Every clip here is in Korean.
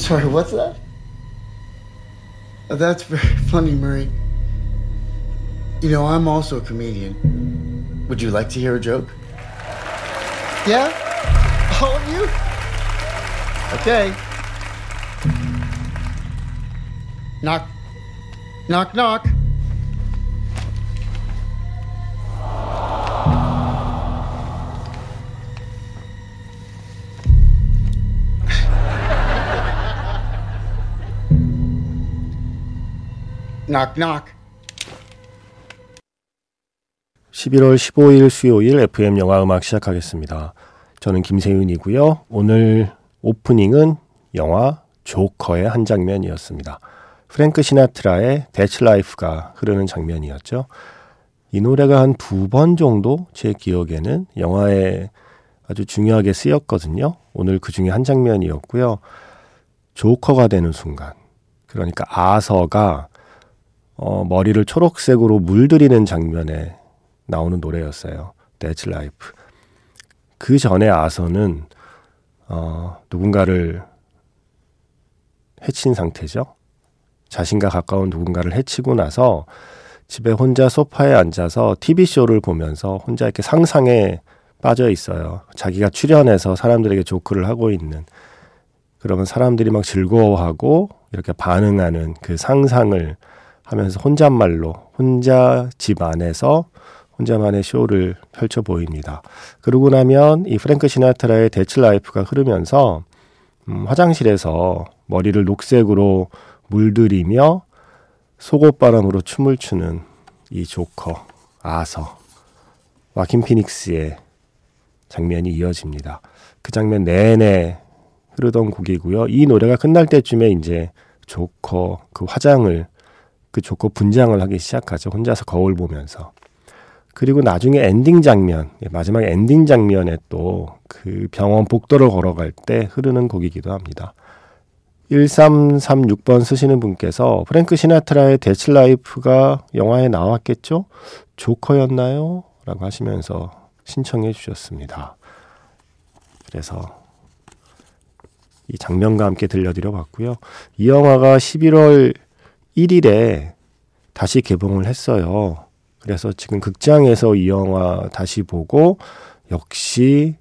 Sorry, what's that? That's very funny, Murray. You know, I'm also a comedian. Would you like to hear a joke? Yeah? All of you? Okay. Knock. Knock, knock. Knock, knock. 11월 15일 수요일 FM 영화 음악 시작하겠습니다. 저는 김세윤이고요. 오늘 오프닝은 영화 조커의 한 장면이었습니다. 프랭크 시나트라의 That's Life가 흐르는 장면이었죠. 이 노래가 한 두 번 정도 제 기억에는 영화에 아주 중요하게 쓰였거든요. 오늘 그 중에 한 장면이었고요. 조커가 되는 순간. 그러니까 아서가 어, 머리를 초록색으로 물들이는 장면에 나오는 노래였어요. That's Life. 그 전에 아서는 어, 누군가를 해친 상태죠. 자신과 가까운 누군가를 해치고 나서 집에 혼자 소파에 앉아서 TV쇼를 보면서 혼자 이렇게 상상에 빠져 있어요. 자기가 출연해서 사람들에게 조크를 하고 있는. 그러면 사람들이 막 즐거워하고 이렇게 반응하는 그 상상을 하면서 혼잣말로 혼자 집 안에서 혼자만의 쇼를 펼쳐 보입니다. 그러고 나면 이 프랭크 시나트라의 That's Life가 흐르면서 음, 화장실에서 머리를 녹색으로 물들이며 속옷바람으로 춤을 추는 이 조커 아서 와킨 피닉스의 장면이 이어집니다. 그 장면 내내 흐르던 곡이고요. 이 노래가 끝날 때쯤에 이제 조커 그 화장을 그 조커 분장을 하기 시작하죠. 혼자서 거울 보면서. 그리고 나중에 엔딩 장면, 예, 마지막 엔딩 장면에 또 그 병원 복도를 걸어갈 때 흐르는 곡이기도 합니다. 1336번 쓰시는 분께서 프랭크 시나트라의 That's Life가 영화에 나왔겠죠? 조커였나요? 라고 하시면서 신청해 주셨습니다. 그래서 이 장면과 함께 들려드려 봤고요. 이 영화가 11월 1일에 다시 개봉을 했어요. 그래서 지금 극장에서 이 영화 다시 보고 역시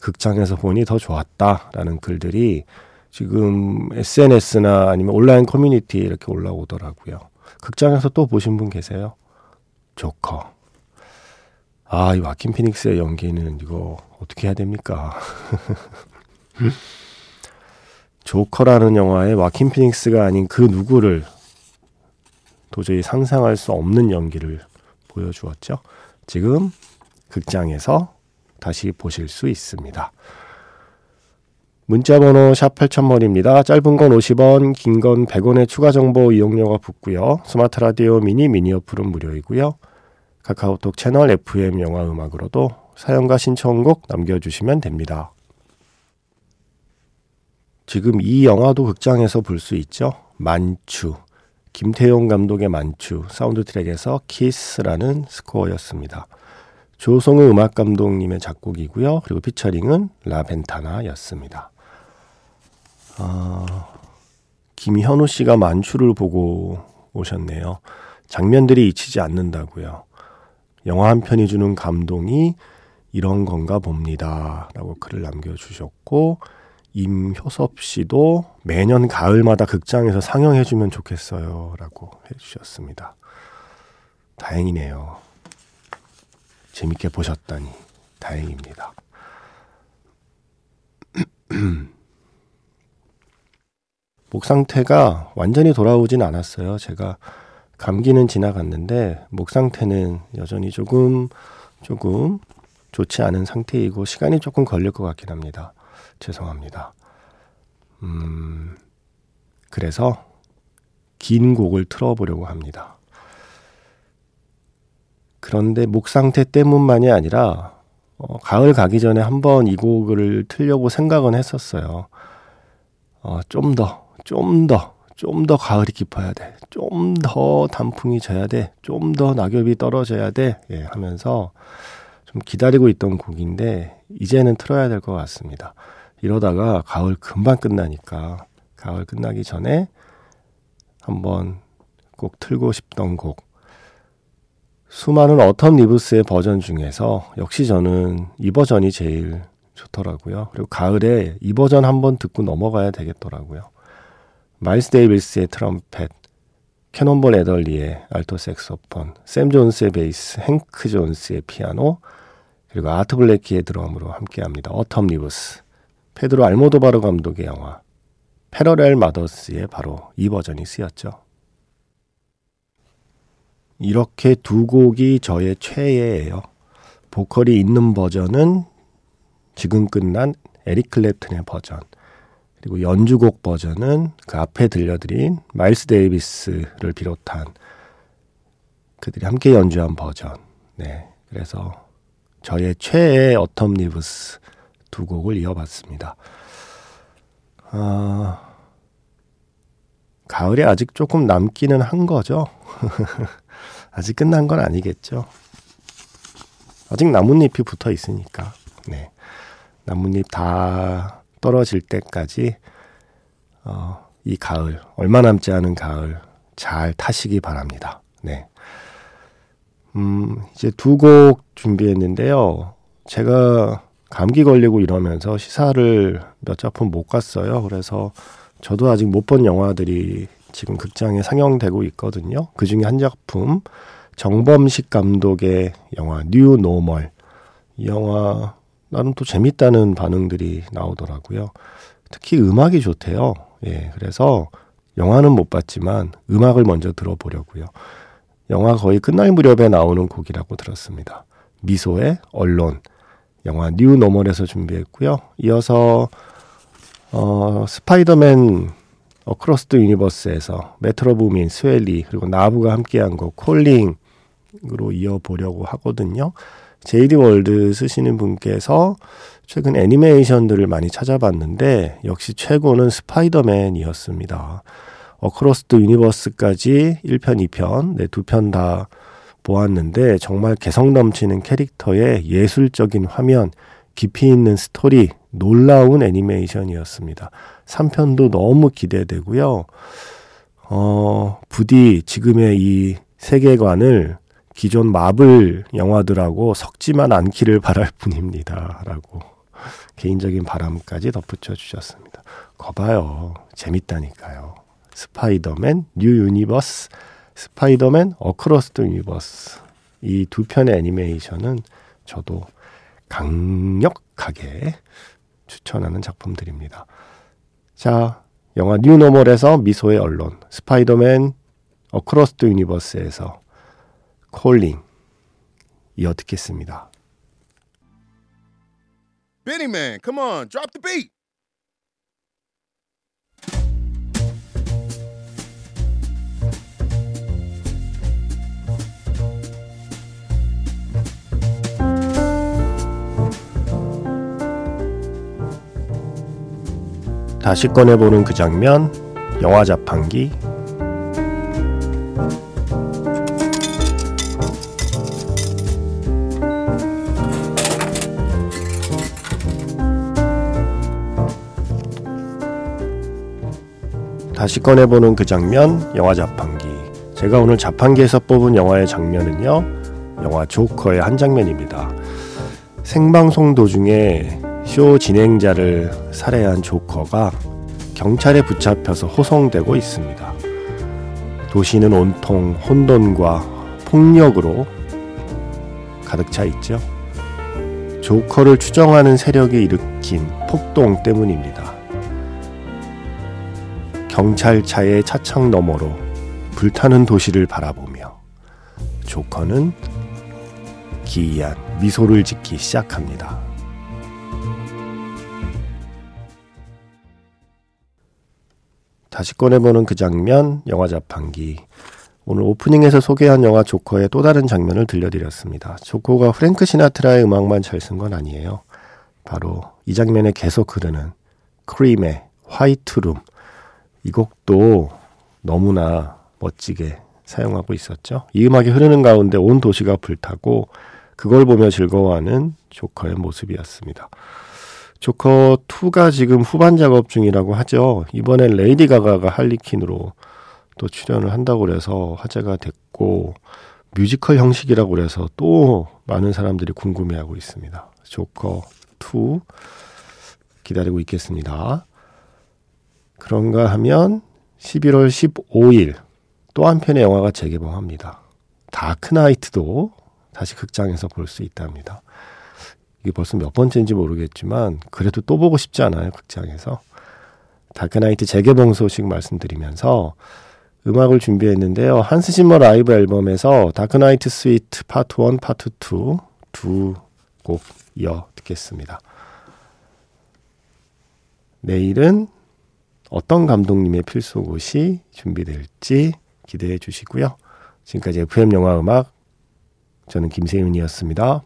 극장에서 보니 더 좋았다라는 글들이 지금 SNS나 아니면 온라인 커뮤니티에 이렇게 올라오더라고요. 극장에서 또 보신 분 계세요? 조커. 아, 이 와킨 피닉스의 연기는 이거 어떻게 해야 됩니까? 조커라는 영화에 와킨 피닉스가 아닌 그 누구를 도저히 상상할 수 없는 연기를 보여주었죠. 지금 극장에서 다시 보실 수 있습니다. 문자번호 샵 8000번입니다. 짧은 건 50원, 긴 건 100원의 추가 정보 이용료가 붙고요. 스마트 라디오 미니 미니 어플은 무료이고요. 카카오톡 채널 FM 영화 음악으로도 사연과 신청곡 남겨주시면 됩니다. 지금 이 영화도 극장에서 볼 수 있죠. 만추. 김태용 감독의 만추 사운드 트랙에서 키스라는 스코어였습니다. 조성우 음악 감독님의 작곡이고요. 그리고 피처링은 라벤타나였습니다. 아, 김현우 씨가 만추를 보고 오셨네요. 장면들이 잊히지 않는다고요. 영화 한 편이 주는 감동이 이런 건가 봅니다. 라고 글을 남겨주셨고, 임효섭 씨도 매년 가을마다 극장에서 상영해주면 좋겠어요. 라고 해주셨습니다. 다행이네요. 재밌게 보셨다니 다행입니다. 목 상태가 완전히 돌아오진 않았어요. 제가 감기는 지나갔는데 목 상태는 여전히 조금 조금 좋지 않은 상태이고 시간이 조금 걸릴 것 같긴 합니다. 죄송합니다. 음, 그래서 긴 곡을 틀어보려고 합니다. 그런데 목 상태 때문만이 아니라 어, 가을 가기 전에 한번 이 곡을 틀려고 생각은 했었어요. 어, 좀 더, 좀 더, 좀 더 가을이 깊어야 돼. 좀 더 단풍이 져야 돼. 좀 더 낙엽이 떨어져야 돼. 예, 하면서 좀 기다리고 있던 곡인데, 이제는 틀어야 될 것 같습니다. 이러다가 가을 금방 끝나니까 가을 끝나기 전에 한번 꼭 틀고 싶던 곡. 수많은 어텀 리브스의 버전 중에서 역시 저는 이 버전이 제일 좋더라고요. 그리고 가을에 이 버전 한번 듣고 넘어가야 되겠더라고요. 마일스 데이비스의 트럼펫, 캐논볼 에덜리의 알토 색소폰, 샘 존스의 베이스, 행크 존스의 피아노, 그리고 아트 블레키의 드럼으로 함께합니다. Autumn Leaves, 페드로 알모도바르 감독의 영화 Parallel Mothers의 바로 이 버전이 쓰였죠. 이렇게 두 곡이 저의 최애예요. 보컬이 있는 버전은 지금 끝난 에릭 클랩튼의 버전. 그리고 연주곡 버전은 그 앞에 들려드린 마일스 데이비스를 비롯한 그들이 함께 연주한 버전. 네. 그래서 저의 최애 Autumn Leaves 두 곡을 이어봤습니다. 아, 가을에 아직 조금 남기는 한 거죠. 아직 끝난 건 아니겠죠. 아직 나뭇잎이 붙어 있으니까. 네. 나뭇잎 다 떨어질 때까지 어, 이 가을 얼마 남지 않은 가을 잘 타시기 바랍니다. 네. 음, 이제 두 곡 준비했는데요. 제가 감기 걸리고 이러면서 시사를 몇 작품 못 갔어요. 그래서 저도 아직 못 본 영화들이 지금 극장에 상영되고 있거든요. 그 중에 한 작품 정범식 감독의 영화 New Normal. 이 영화 나름 또 재밌다는 반응들이 나오더라고요. 특히 음악이 좋대요. 예, 그래서 영화는 못 봤지만 음악을 먼저 들어보려고요. 영화 거의 끝날 무렵에 나오는 곡이라고 들었습니다. 미소의 Alone. 영화 New Normal에서 준비했고요. 이어서 어, 스파이더맨 Across the Universe에서 메트로 부민, 스웨이 리 그리고 나브가 함께한 곡 Calling으로 이어보려고 하거든요. 제이디 월드 쓰시는 분께서 최근 애니메이션들을 많이 찾아봤는데 역시 최고는 스파이더맨이었습니다. Across the Universe까지 1편, 2편, 네, 두 편 다 보았는데 정말 개성 넘치는 캐릭터의 예술적인 화면, 깊이 있는 스토리, 놀라운 애니메이션이었습니다. 3편도 너무 기대되고요. 어, 부디 지금의 이 세계관을 기존 마블 영화들하고 섞지만 않기를 바랄 뿐입니다. 라고 개인적인 바람까지 덧붙여 주셨습니다. 거봐요. 재밌다니까요. 스파이더맨 New Universe, 스파이더맨 Across the Universe. 이 두 편의 애니메이션은 저도 강력하게 추천하는 작품들입니다. 자, 영화 New Normal에서 미소의 Alone, 스파이더맨 Across the Universe에서 Calling 이어 듣겠습니다. Benny man, come on, drop the beat. 다시 꺼내보는 그 장면, 영화 자판기. 다시 꺼내보는 그 장면, 영화 자판기. 제가 오늘 자판기에서 뽑은 영화의 장면은요, 영화 조커의 한 장면입니다. 생방송 도중에 쇼 진행자를 살해한 조커가 경찰에 붙잡혀서 호송되고 있습니다. 도시는 온통 혼돈과 폭력으로 가득 차 있죠. 조커를 추정하는 세력이 일으킨 폭동 때문입니다. 경찰차의 차창 너머로 불타는 도시를 바라보며 조커는 기이한 미소를 짓기 시작합니다. 다시 꺼내보는 그 장면, 영화 자판기. 오늘 오프닝에서 소개한 영화 조커의 또 다른 장면을 들려드렸습니다. 조커가 프랭크 시나트라의 음악만 잘 쓴 건 아니에요. 바로 이 장면에 계속 흐르는 크림의 화이트룸. 이 곡도 너무나 멋지게 사용하고 있었죠. 이 음악이 흐르는 가운데 온 도시가 불타고 그걸 보며 즐거워하는 조커의 모습이었습니다. 조커 2가 지금 후반 작업 중이라고 하죠. 이번엔 레이디 가가가 할리퀸으로 또 출연을 한다고 그래서 화제가 됐고 뮤지컬 형식이라고 그래서 또 많은 사람들이 궁금해하고 있습니다. 조커 2 기다리고 있겠습니다. 그런가 하면 11월 15일 또 한 편의 영화가 재개봉합니다. Dark Knight도 다시 극장에서 볼 수 있답니다. 이게 벌써 몇 번째인지 모르겠지만 그래도 또 보고 싶지 않아요 극장에서 Dark Knight 재개봉 소식 말씀드리면서 음악을 준비했는데요 한스 짐머 라이브 앨범에서 Dark Knight Suite Part 1 파트 2 두 곡 이어 듣겠습니다 내일은 어떤 감독님의 필수곡이 준비될지 기대해 주시고요. 지금까지 FM 영화 음악 저는 김세윤이었습니다.